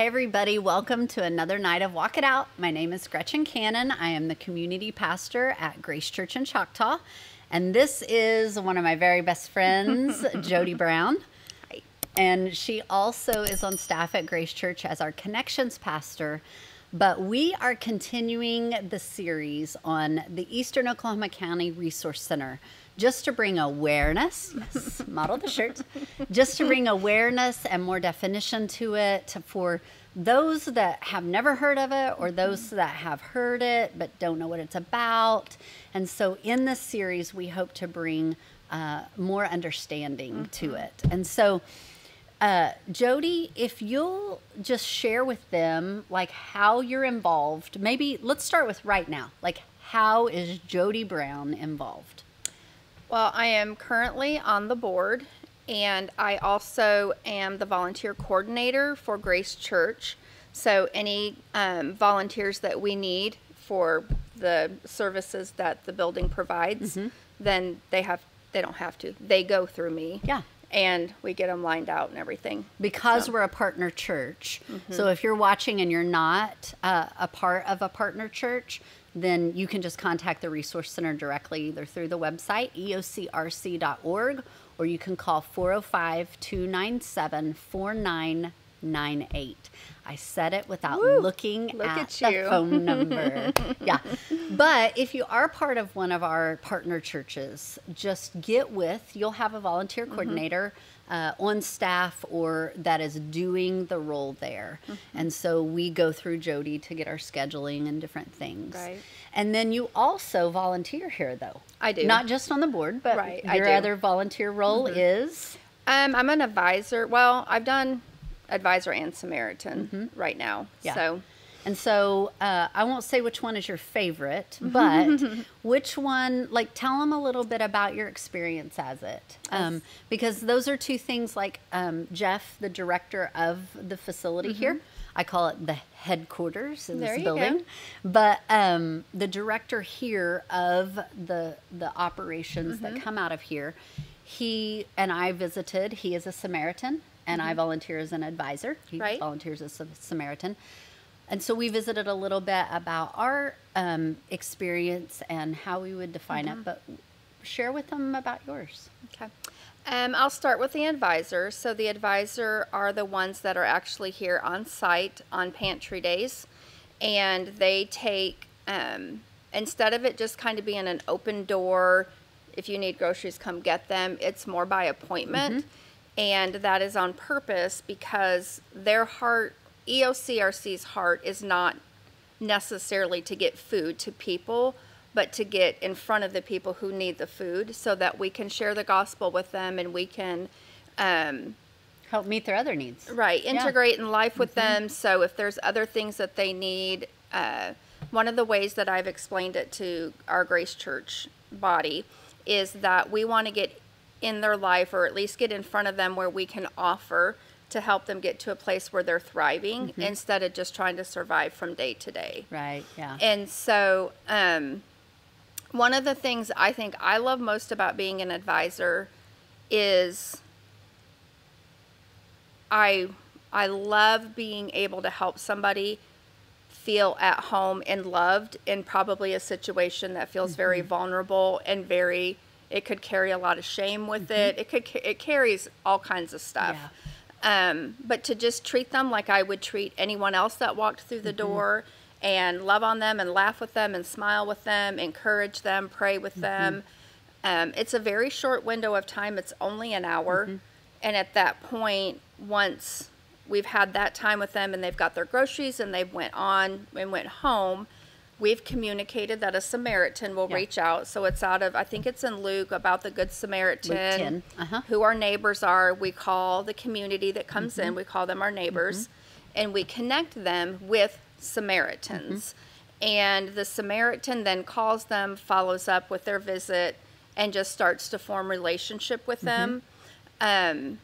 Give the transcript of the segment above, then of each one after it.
Hey, everybody, welcome to another night of Walk It Out. My name is Gretchen Cannon. I am the community pastor at Grace Church in Choctaw. And this is one of my very best friends, Jody Brown. And she also is on staff at Grace Church as our connections pastor. But we are continuing the series on the Eastern Oklahoma County Resource Center just to bring awareness, yes, model the shirt, just to bring awareness and more definition to it for those that have never heard of it or those that have heard it but don't know what it's about. And so in this series, we hope to bring uh, more understanding mm-hmm. to it. And so, uh, Jody, if you'll just share with them like how you're involved, maybe let's start with right now. Like, how is Jody Brown involved? Well, I am currently on the board, and I also am the volunteer coordinator for Grace Church. So, any um, volunteers that we need for the services that the building provides, mm-hmm. then they have they don't have to. They go through me. Yeah. And we get them lined out and everything. Because so. we're a partner church. Mm-hmm. So if you're watching and you're not uh, a part of a partner church, then you can just contact the Resource Center directly, either through the website, eocrc.org, or you can call 405 297 4998. I said it without Woo, looking look at, at the phone number. yeah. But if you are part of one of our partner churches, just get with, you'll have a volunteer mm-hmm. coordinator. Mm-hmm uh, on staff or that is doing the role there. Mm-hmm. And so we go through Jody to get our scheduling and different things. Right. And then you also volunteer here, though. I do. Not just on the board, but right, your other volunteer role mm-hmm. is? Um, I'm an advisor. Well, I've done advisor and Samaritan mm-hmm. right now. Yeah. So and so uh, I won't say which one is your favorite, but which one, like, tell them a little bit about your experience as it. Um, because those are two things, like um, Jeff, the director of the facility mm-hmm. here, I call it the headquarters in there this building. Go. But um, the director here of the the operations mm-hmm. that come out of here, he and I visited. He is a Samaritan, and mm-hmm. I volunteer as an advisor. He right. volunteers as a Samaritan. And so we visited a little bit about our um, experience and how we would define mm-hmm. it, but share with them about yours. Okay. Um, I'll start with the advisor. So the advisor are the ones that are actually here on site on pantry days, and they take um, instead of it just kind of being an open door. If you need groceries, come get them. It's more by appointment, mm-hmm. And that is on purpose because their heart EOCRC's heart is not necessarily to get food to people, but to get in front of the people who need the food so that we can share the gospel with them and we can um, help meet their other needs. Right, integrate yeah. in life with mm-hmm. them. So if there's other things that they need, uh, one of the ways that I've explained it to our Grace Church body is that we want to get in their life or at least get in front of them where we can offer to help them get to a place where they're thriving mm-hmm. instead of just trying to survive from day to day. Right, yeah. And so, um, one of the things I think I love most about being an advisor is I I love being able to help somebody feel at home and loved in probably a situation that feels mm-hmm. very vulnerable and very it could carry a lot of shame with mm-hmm. it. It could it carries all kinds of stuff. Yeah. Um, but to just treat them like I would treat anyone else that walked through the mm-hmm. door and love on them and laugh with them and smile with them, encourage them, pray with mm-hmm. them. Um, it's a very short window of time, it's only an hour. Mm-hmm. And at that point, once we've had that time with them and they've got their groceries and they've went on and went home, we've communicated that a Samaritan will yeah. reach out. So it's out of, I think it's in Luke about the Good Samaritan, uh-huh. who our neighbors are. We call the community that comes mm-hmm. in, we call them our neighbors, mm-hmm. and we connect them with Samaritans. Mm-hmm. And the Samaritan then calls them, follows up with their visit, and just starts to form relationship with them. Mm-hmm. Um,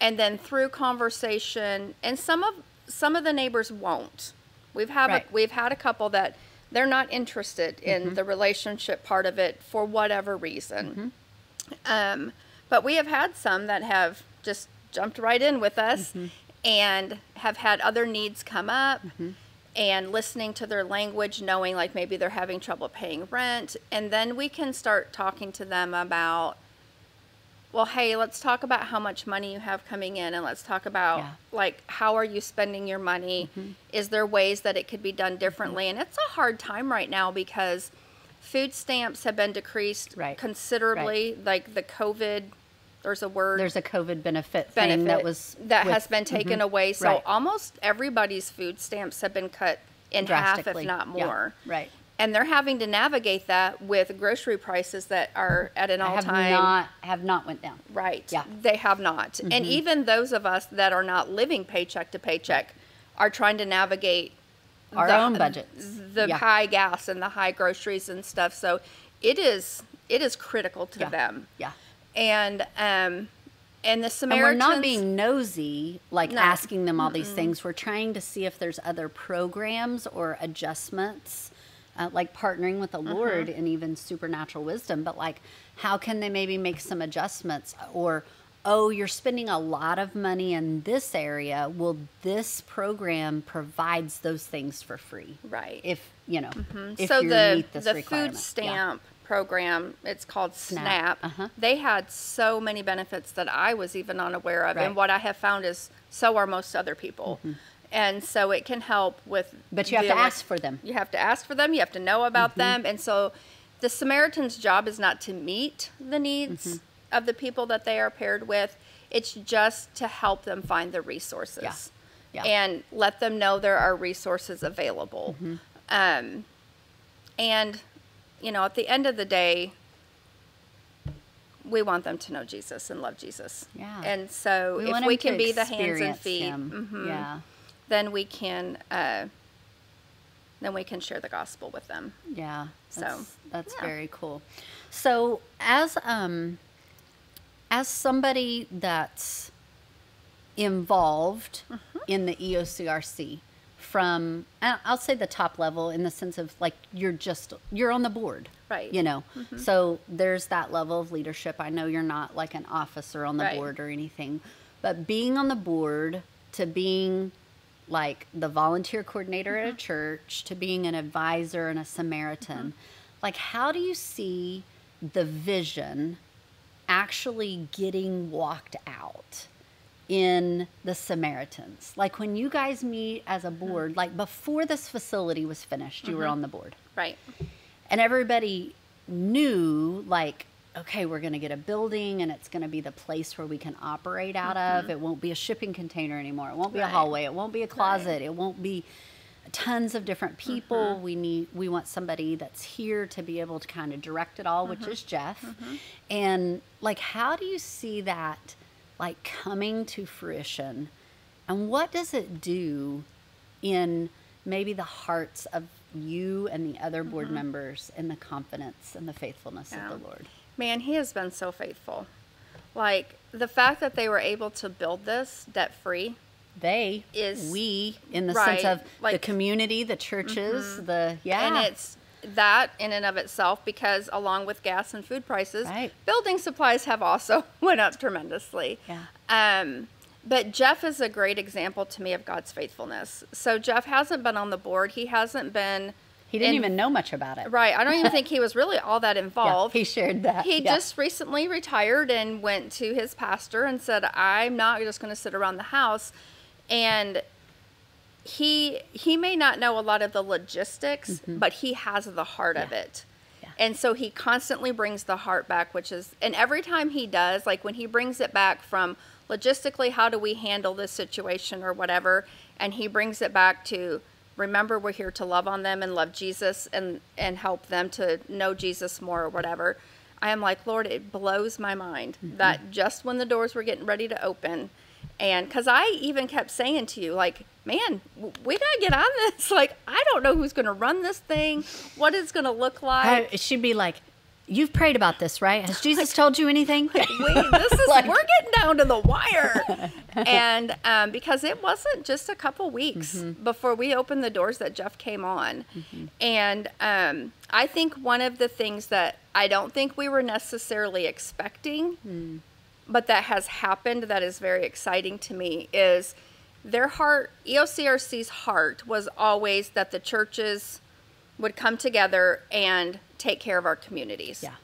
and then through conversation, and some of some of the neighbors won't. We've had right. a, we've had a couple that they're not interested in mm-hmm. the relationship part of it for whatever reason. Mm-hmm. Um, but we have had some that have just jumped right in with us. Mm-hmm. and have had other needs come up and listening to their language, knowing like maybe they're having trouble paying rent. And then we can start talking to them about, well, hey, let's talk about how much money you have coming in and let's talk about Yeah. like how are you spending your money? Is there ways that it could be done differently? And it's a hard time right now because food stamps have been decreased Right. considerably. Like the COVID, there's a word There's a COVID benefit, benefit thing that was that with- has been taken Mhm. away. So Right. almost everybody's food stamps have been cut in half, if not Yeah, more. Right. And they're having to navigate that with grocery prices that are at an all have time not have not went down. right. Yeah. Mm-hmm. They have not. And even those of us that are not living paycheck to paycheck are trying to navigate Our the- own budgets. the Yeah. high gas and the high groceries and stuff. So it is it is critical to Yeah. them. Yeah. And um and the And Samaritans we're not being nosy, like No. asking them all these things. We're trying to see if there's other programs or adjustments, uh, like partnering with the Mm-hmm. Lord and even supernatural wisdom. But like, how can they maybe make some adjustments? Or, oh, you're spending a lot of money in this area. Well, this program provides those things for free. right. If you know, if so you the the food Yeah. stamp program it's called SNAP, snap, uh-huh. they had so many benefits that i was even unaware of Right. Mm-hmm. and what i have found is so are most other people and so it can help with But you have to ask for them. you have to ask for them you have to know about Mm-hmm. them and so the samaritan's job is not to meet the needs Mm-hmm. of the people that they are paired with it's just to help them find the resources Yeah. Yeah. and let them know there are resources available Mm-hmm. um, and you know at the end of the day we want them to know jesus and love jesus Yeah. and so We if we can be the hands and feet him. mhm, Yeah. Then we can uh, then we can share the gospel with them Yeah. So, That's, that's yeah. very cool. So as um as somebody that's involved Mm-hmm. in the EOCRC from I'll say the top level in the sense of like you're just you're on the board. Right. Mm-hmm. You know. So there's that level of leadership. I know you're not like an officer on the Right. board or anything, but being on the board to being like the volunteer coordinator Mm-hmm. at a church to being an advisor and a Samaritan. Like, how do you see the vision actually getting walked out in the Samaritans? Like, when you guys meet as a Mm-hmm. board, like before this facility was finished, you were on the board right and everybody knew like okay we're going to get a building and it's going to be the place where we can operate out of it won't be a shipping container anymore it won't be a Mm-hmm. Hallway it won't be a closet it won't be tons of different people Mm-hmm. we need we want somebody that's here to be able to kind of direct it all Mm-hmm. which is jeff and like how do you see that like coming to fruition and what does it do in maybe the hearts of you and the other board members and the confidence and the faithfulness Mm-hmm. Yeah. of the Lord. Man he has been so faithful. Like the fact that they were able to build this debt free They Is- we in the right, sense of the community, the churches, the yeah, and it's that in and of itself because along with gas and food prices Right. building supplies have also went up tremendously. Yeah. um, but jeff is a great example to me of god's faithfulness. So jeff hasn't been on the board. He hasn't been he didn't in- even know much about it. right i don't even think he was really all that Yeah, involved he shared that. he yeah. just recently retired and went to his pastor and said, "I'm not just going to sit around the house." And he he may not know a lot of the logistics, but he has the heart of Mm-hmm. It. Yeah. And so he constantly brings the heart back, which is and every time he does, like when he brings it back from logistically how do we handle this situation or whatever, and he brings it back to remember we're here to love on them and love Jesus and and help them to know Jesus more or whatever. I am like, Lord, it blows my mind Mm-hmm. that just when the doors were getting ready to open, and because I even kept saying to you, like, man, we got to get on this. Like, I don't know who's going to run this thing, what it's going to look like. I- it should be like, you've prayed about this, right? Has Jesus told you anything? this is Like- we're getting down to the wire and um, because it wasn't just a couple weeks Mm-hmm. before we opened the doors that jeff came on and um, i think one of the things that i don't think we were necessarily expecting Hmm. but that has happened that is very exciting to me is their heart, EOCRC's heart was always that the churches would come together and take care of our communities. Yeah.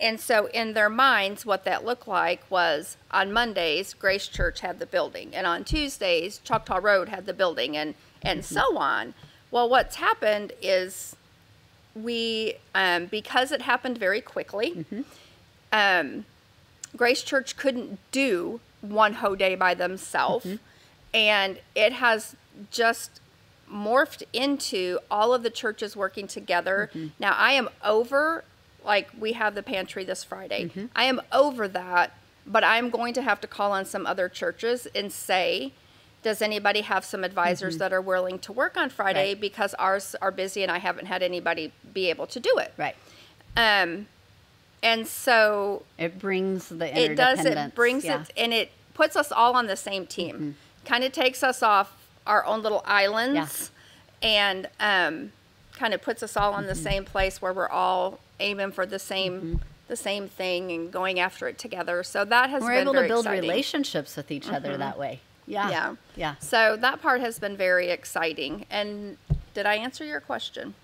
And so, in their minds, what that looked like was on Mondays, Grace Church had the building, and on Tuesdays, Choctaw Road had the building, and and so on. Well, what's happened is we, um, because it happened very quickly, um, Grace Church couldn't do one whole day by themselves, and it has just morphed into all of the churches working together. Now, I am over, like, we have the pantry this Friday. I am over that, but I'm going to have to call on some other churches and say, does anybody have some advisors that are willing to work on Friday Right. because ours are busy and I haven't had anybody be able to do it. Right. Um, and so It brings the it does it brings yeah. Mm-hmm. it and it puts us all on the same team kind of takes us off our own little islands and um, kind of puts us all in the Mm-hmm. same place where we're all aiming for the same the same thing and going after it together so that has We're been able to build exciting. relationships with each other that way. Yeah. yeah Yeah. so that part has been very exciting and did i answer your question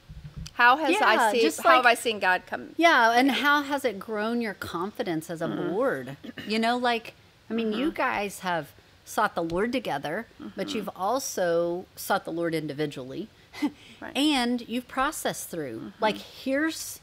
how has Yeah, i seen just how have i seen god come Yeah, and how has it grown your confidence as a Mm-hmm. board? You know, like I mean, you guys have sought the Lord together, but Mm-hmm. you've also sought the Lord individually. Right. And you've processed through. Like here's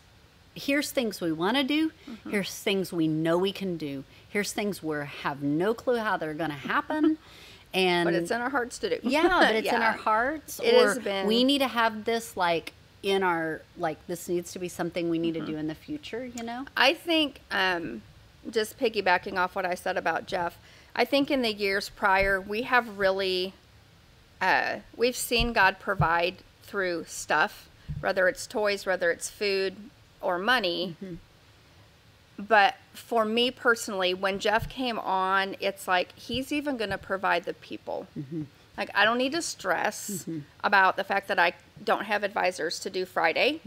here's things we want to do, here's things we know we can do. Here's things we have no clue how they're going to happen. And but it's in our hearts to do yeah, but it's in our hearts. It or has been- we need to have this like in our like this needs to be something we need to do in the future. You know. I think, um, just piggybacking off what I said about Jeff, I think in the years prior, we have really, uh, we've seen God provide through stuff, whether it's toys, whether it's food or money. Mm-hmm. But for me personally, when Jeff came on, it's like he's even going to provide the people. Mm-hmm. Like, I don't need to stress mm-hmm. about the fact that I don't have advisors to do Friday.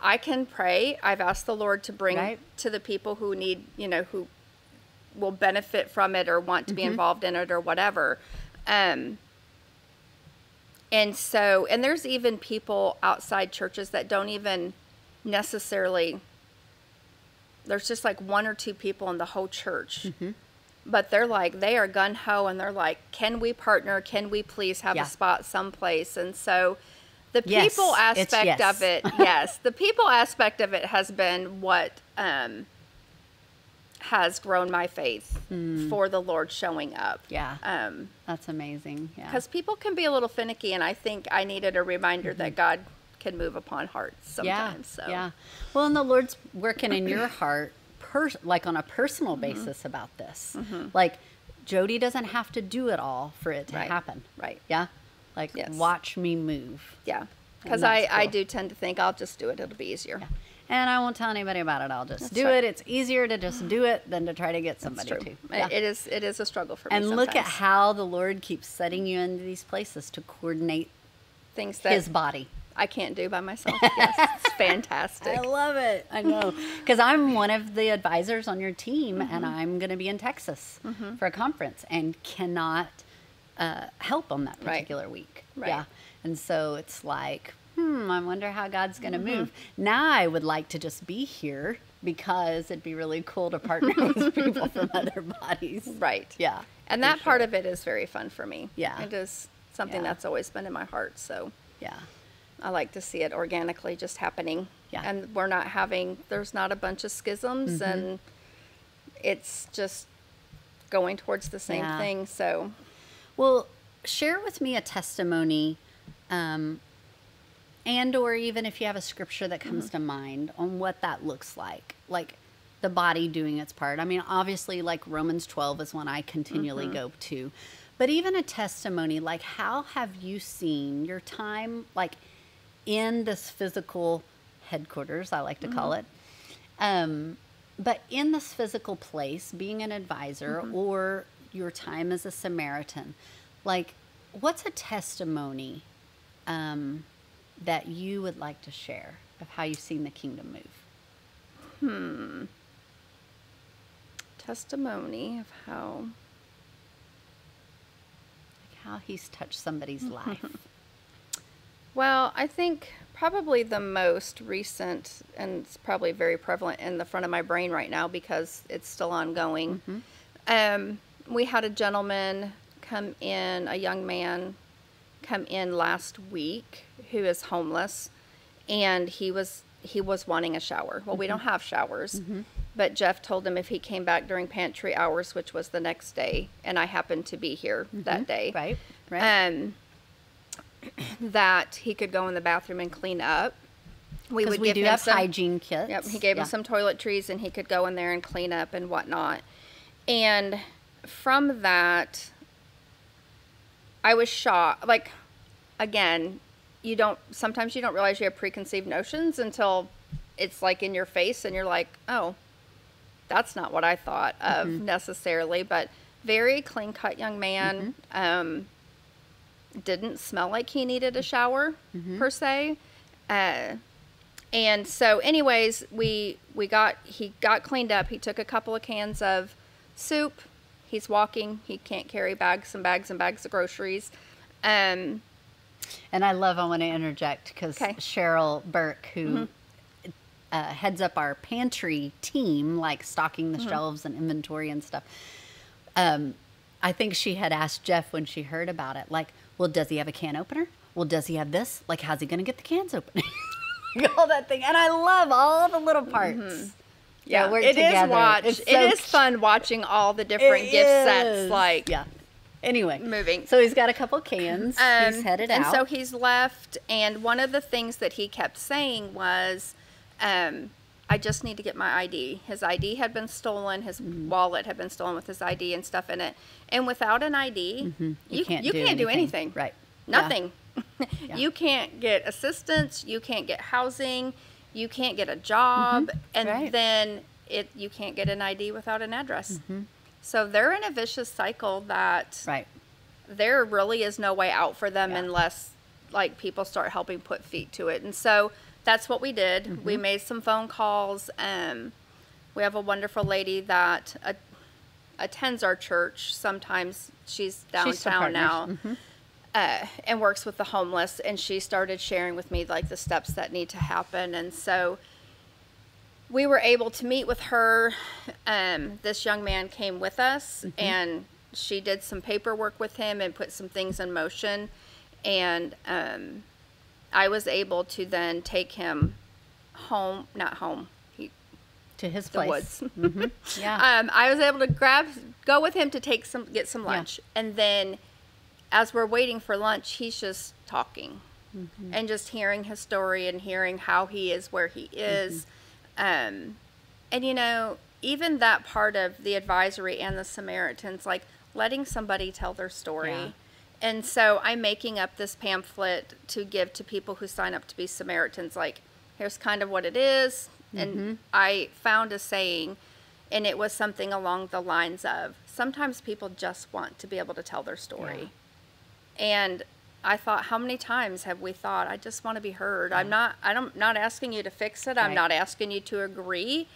I can pray. I've asked the Lord to bring Right. to the people who need, you know, who will benefit from it or want to be involved in it or whatever. Um, and so, and there's even people outside churches that don't even necessarily, there's just like one or two people in the whole church. But they're like, they are gun ho and they're like, can we partner? Can we please have Yeah. a spot someplace? And so the people it's aspect yes. of it, yes, the people aspect of it has been what um, has grown my faith for the Lord showing up. Yeah. Um, That's amazing. Yeah. because people can be a little finicky, and I think I needed a reminder that God can move upon hearts Mm-hmm. yeah. sometimes. So Yeah. Well, and the Lord's working in your heart, per- like on a personal Mm-hmm. basis about this. Like Jody doesn't have to do it all for it to Right. happen. Right. Yeah. Like Yes. watch me move. yeah, because I, that's I do tend to think I'll just do it; it'll be easier. Yeah. And I won't tell anybody about it. I'll just That's do right. it. It's easier to just do it than to try to get somebody to. Yeah. it is it is a struggle for me. and look at how the Lord keeps setting you into these places to coordinate things that his body. I can't do by myself. Yes, it's fantastic. I love it. I know. Because I'm one of the advisors on your team, Mm-hmm. and I'm going to be in Texas for a conference and cannot uh, help on that Right. particular week. Right. Yeah. And so it's like, hmm, I wonder how God's going to Mm-hmm. move. Now I would like to just be here because it'd be really cool to partner with people from other bodies. Right. Yeah. And that part of it is very fun for me. Yeah. It is something Yeah. that's always been in my heart. So Yeah. I like to see it organically just happening. Yeah. And we're not having, there's not a bunch of schisms Mm-hmm. and it's just going towards the same Yeah. thing. So Well, share with me a testimony, um, and or even if you have a scripture that comes to mind on what that looks like, like the body doing its part. I mean, obviously, like Romans twelve is one I continually go to, but even a testimony like how have you seen your time like in this physical headquarters? I like to call it. Um, but in this physical place, being an advisor or your time as a Samaritan, like, what's a testimony um, that you would like to share of how you've seen the kingdom move? Hmm. Testimony of how how he's touched somebody's life. Well, I think probably the most recent, and it's probably very prevalent in the front of my brain right now because it's still ongoing. Um, we had a gentleman come in, a young man come in last week who is homeless, and he was he was wanting a shower. Well, we mm-hmm. don't have showers, mm-hmm. but Jeff told him if he came back during pantry hours, which was the next day, and I happened to be here mm-hmm. that day, Right? Right. um, that he could go in the bathroom and clean up. We would we give do him have some, hygiene kits. Yep, he gave Yeah. us some toiletries and he could go in there and clean up and whatnot. And from that, I was shocked. Like, again, you don't, sometimes you don't realize you have preconceived notions until it's like in your face and you're like, oh, that's not what I thought of Mm-hmm. necessarily. But very clean cut young man. Mm-hmm. Um, didn't smell like he needed a shower Mm-hmm. per se. Uh, and so, anyways, we we got he got cleaned up. He took a couple of cans of soup. He's walking. He can't carry bags and bags and bags of groceries. Um, And I love, I want to interject because Okay. Mm-hmm. Cheryl Burke, who uh, heads up our pantry team, like stocking Mm-hmm. the shelves and inventory and stuff, um, I think she had asked Jeff when she heard about it, like, well, does he have a can opener? Well, does he have this? Like, how's he going to get the cans open? all that thing. And I love all the little parts. Mm-hmm. Yeah, work it is together. watch. It's it so is fun watching all the different It gift is. sets. Like yeah. Anyway, moving. So he's got a couple cans. he's Um, headed and out. And so he's left. And one of the things that he kept saying was, um, I just need to get my ID. His ID had been stolen. His Mm-hmm. wallet had been stolen with his ID and stuff in it. And without an ID, you, can't you do can't do anything. anything. Right. Yeah. Nothing. You can't get assistance. You can't get housing. You can't get a job. And Mm-hmm. Right. then it you can't get an ID without an address. So they're in a vicious cycle that Mm-hmm. Right. there really is no way out for them Yeah. unless like people start helping put feet to it. And so that's what we did. Mm-hmm. We made some phone calls. Um, we have a wonderful lady that a- attends our church. Sometimes she's She's downtown now. partners. Uh, and works with the homeless, and she started sharing with me like the steps that need to happen, and so we were able to meet with her. Um, this young man came with us, and she did some paperwork with him and put some things in motion. And um, I was able to then take him home, not home, To his the place. woods. Yeah. um, I was able to grab, go with him to take some, get some Yeah. lunch, and then as we're waiting for lunch, he's just talking Mm-hmm. and just hearing his story and hearing how he is where he is. Um, and you know, even that part of the advisory and the Samaritans, like letting somebody tell their story. Yeah. And so I'm making up this pamphlet to give to people who sign up to be Samaritans. Like, here's kind of what it is. Mm-hmm. And I found a saying, and it was something along the lines of sometimes people just want to be able to tell their story. And I thought, how many times have we thought, I just want to be heard? I'm not, I'm not not asking you to fix it. I'm Right. not asking you to agree.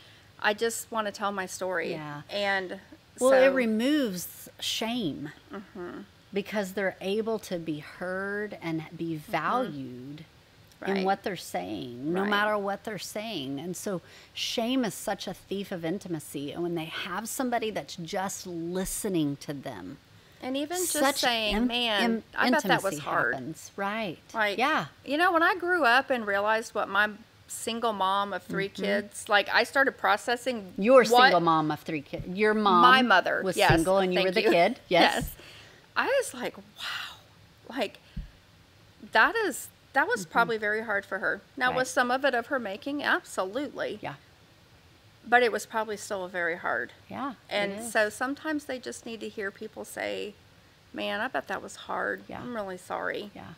I just want to tell my story. Yeah. And Well, so, Mm-hmm. it removes shame because they're able to be heard and be valued in Right. what they're saying, no Right. matter what they're saying. And so, shame is such a thief of intimacy. And when they have somebody that's just listening to them, and even just such saying, in- man, in- I bet that was hard. happens. Right. Like, yeah. You know, when I grew up and realized what my single mom of 3 mm-hmm. kids, like I started processing what single mom of three kids. Your mom, my mother was yes, single, and you were the kid. Yes. I was like, wow, like that is that was mm-hmm. probably very hard for her. Now, Right. was some of it of her making? Absolutely. Yeah. But it was probably still very hard. Yeah. And so sometimes they just need to hear people say, "Man, I bet that was hard. Yeah. I'm really sorry." yeah.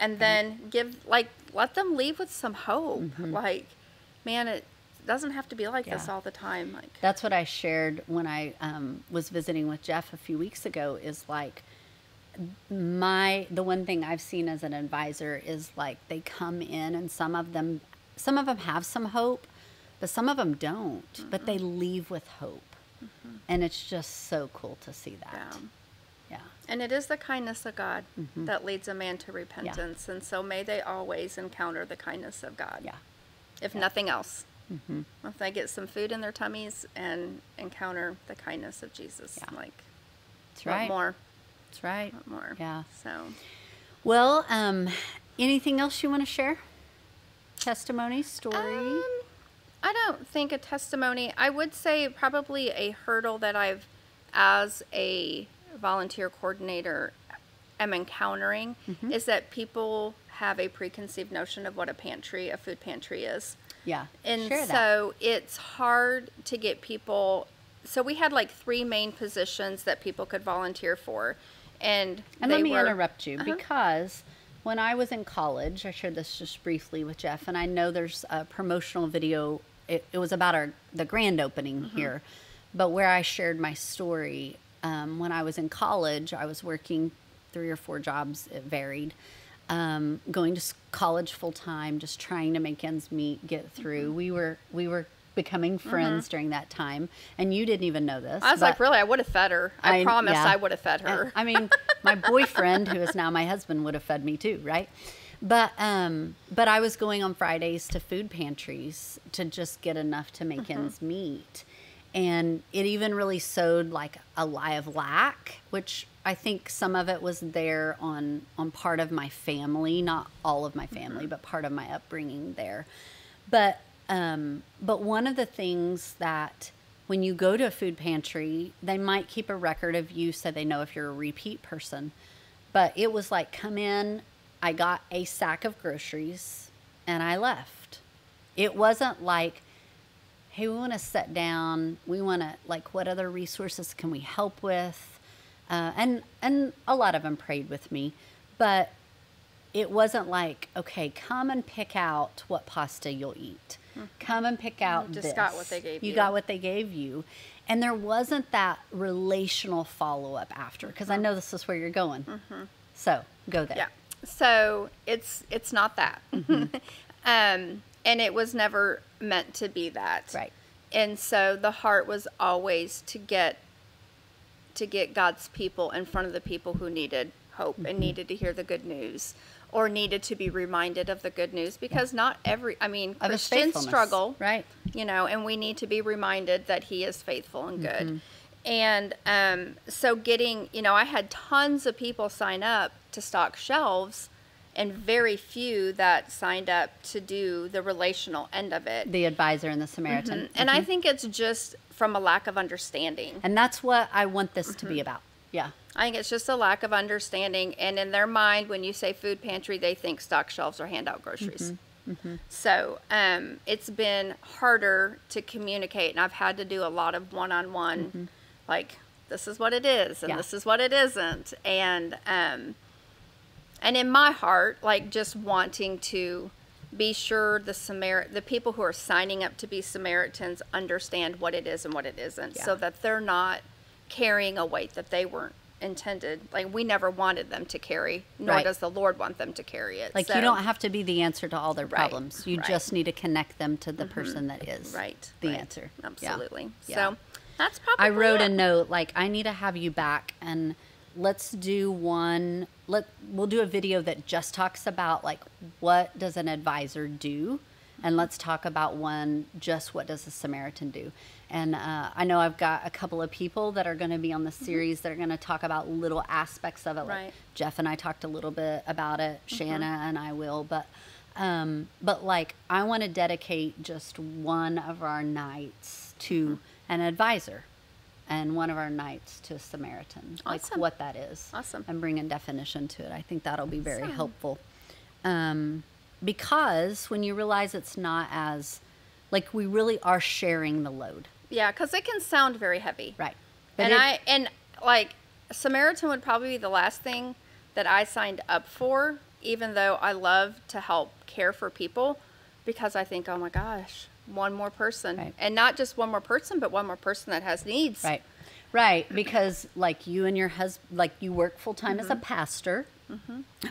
and then give like let them leave with some hope like man it doesn't have to be like this Mm-hmm. All the time like That's what I shared when I um, was visiting with Jeff a few weeks ago. Is like my the one thing I've seen as an advisor is like they come in and some of them some of them have some hope, but some of them don't. But they leave with hope, and it's just so cool to see that. yeah. Yeah. And it is the kindness of God that leads a man to repentance. And so may they always encounter the kindness of God. Yeah. If nothing else. If they get some food in their tummies and encounter the kindness of Jesus. Yeah. Like, That's right. more? That's right. More? Yeah. So, Well, um, anything else you want to share? Testimony, story? um, I don't think a testimony. I would say probably a hurdle that I've, as a volunteer coordinator, am encountering Mm-hmm. is that people have a preconceived notion of what a pantry, a food pantry is. yeah. And share that. so it's hard to get people. So we had like three main positions that people could volunteer for, and And let me were- interrupt you because when I was in college, I shared this just briefly with Jeff, and I know there's a promotional video. It, it was about our the grand opening Mm-hmm. here, but where I shared my story um, when I was in college, I was working three or four jobs. It varied. Um, going to college full time, just trying to make ends meet, get through. Mm-hmm. We were we were becoming friends during that time, and you didn't even know this. I was like, really, I would have fed her. I, I- promised yeah. I would have fed her. I mean, my boyfriend, who is now my husband, would have fed me too, right? But um, but I was going on Fridays to food pantries to just get enough to make ends meet, and it even really sowed like a lie of lack, which I think some of it was there on on part of my family, not all of my family, but part of my upbringing there. But um, but one of the things that when you go to a food pantry, they might keep a record of you so they know if you're a repeat person. But it was like come in, I got a sack of groceries, and I left. It wasn't like, hey, we want to sit down. We want to like, what other resources can we help with? Uh, and and a lot of them prayed with me, but it wasn't like, okay, come and pick out what pasta you'll eat. Come and pick out just this. got what they gave You you. got what they gave you. And there wasn't that relational follow up after, because I know this is where you're going. So go there. Mm-hmm. yeah. So it's it's not that. Mm-hmm. um, and it was never meant to be that. Right. And so the heart was always to get to get God's people in front of the people who needed hope Mm-hmm. and needed to hear the good news or needed to be reminded of the good news because not every I mean Of Christians struggle Right. you know, and we need to be reminded that He is faithful and good. Mm-hmm. And um, so, getting, you know, I had tons of people sign up to stock shelves, and very few that signed up to do the relational end of it. The advisor and the Samaritan. And I think it's just from a lack of understanding. And that's what I want this to Mm-hmm. be about. Yeah. I think it's just a lack of understanding. And in their mind, when you say food pantry, they think stock shelves or handout groceries. So um, it's been harder to communicate, and I've had to do a lot of one on one, like, this is what it is, and Yeah. this is what it isn't. And, um, and in my heart, like, just wanting to be sure the Samar- the people who are signing up to be Samaritans understand what it is and what it isn't, so that they're not carrying a weight that they weren't intended. Like we never wanted them to carry, nor Right. does the Lord want them to carry it. Like So- you don't have to be the answer to all their Right, problems. You right. just need to connect them to the mm-hmm. person that is right the answer. Absolutely. Yeah. So that's probably. I wrote a note like I need to have you back and let's do one let we'll do a video that just talks about like what does an advisor do and let's talk about one just what does a Samaritan do. And uh, I know I've got a couple of people that are going to be on the series that are going to talk about little aspects of it. Like Right. Jeff and I talked a little bit about it. Shanna and I will, but um, but like I want to dedicate just one of our nights to an advisor, and one of our nights to a Samaritan, like what that is. Awesome. And bring a definition to it. I think that'll be very Awesome. helpful. Um, because when you realize it's not as like we really are sharing the load, Yeah, because it can sound very heavy. right? and it- I and like Samaritan would probably be the last thing that I signed up for, even though I love to help care for people, because I think, oh my gosh, one more person, Right. and not just one more person, but one more person that has needs. Right. Right, because like you and your husband, like you work full time Mm-hmm. as a pastor,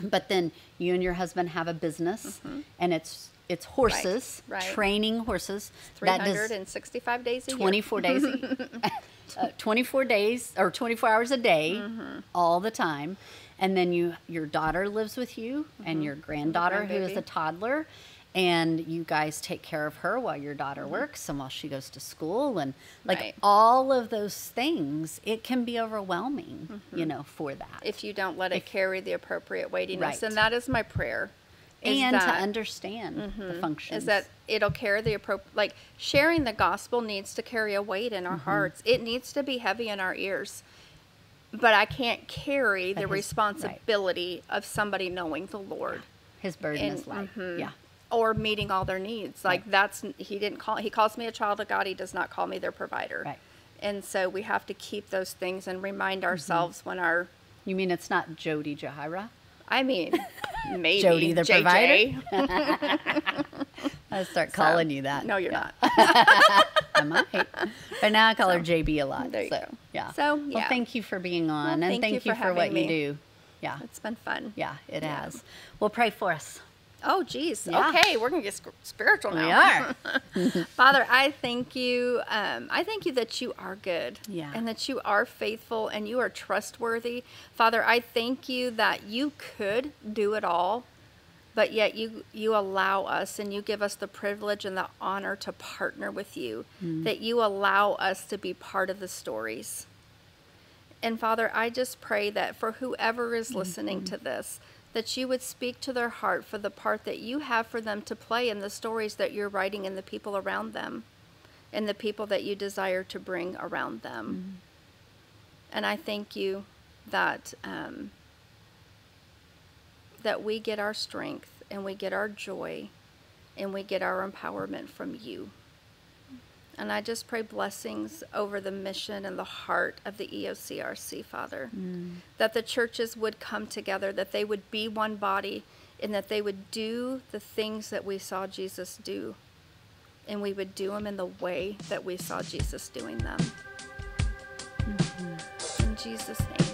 but then you and your husband have a business, and it's it's horses, Mm-hmm. right. training horses. Three That does hundred and sixty-five days a year. 24 days. a- uh, 24 days or 24 hours a day, Mm-hmm. all the time. And then you, your daughter lives with you, and your granddaughter, who is Mm-hmm. a toddler, and you guys take care of her while your daughter Mm-hmm. works and while she goes to school, and like Right. all of those things. It can be overwhelming, you Mm-hmm. know, for that. if you don't let it carry the appropriate weightiness. Right. And that is my prayer. is and to that- understand the function is that it'll carry the appropriate like sharing the gospel needs to carry a weight in our Mm-hmm. hearts it needs to be heavy in our ears but i can't carry the his- right. responsibility of somebody knowing the lord his burden and- is light. mhm. Yeah. Or meeting all their needs like that's he didn't call he calls me a child of god he does not call me their provider Right. and so we have to keep those things and remind mm-hmm. ourselves when our You mean it's not Jody Jahira? i mean maybe Jody the JJ. provider? I start So, calling you that. no you're Yeah, not I might. But now I call her JB a lot. There you so, go. Yeah. So, Well, thank you for being on, and thank you you for for, what having you do. Yeah. it's been fun Yeah, it Yeah. has. Well, pray for us. Oh, geez. Yeah. Okay, we're gonna get spiritual now. We are. Father, I thank you. Um, I thank you that you are good. Yeah. And that you are faithful and you are trustworthy. Father, I thank you that you could do it all, but yet you you allow us and you give us the privilege and the honor to partner with you. That you allow us to be part of the stories. And Father, I just pray that for whoever is listening to this, that you would speak to their heart for the part that you have for them to play in the stories that you're writing and the people around them and the people that you desire to bring around them. And I thank you that um, that we get our strength and we get our joy and we get our empowerment from you. And I just pray blessings over the mission and the heart of the EOCRC, Father. Mm. That the churches would come together, that they would be one body, and that they would do the things that we saw Jesus do. And we would do them in the way that we saw Jesus doing them. Mm-hmm. In Jesus' name.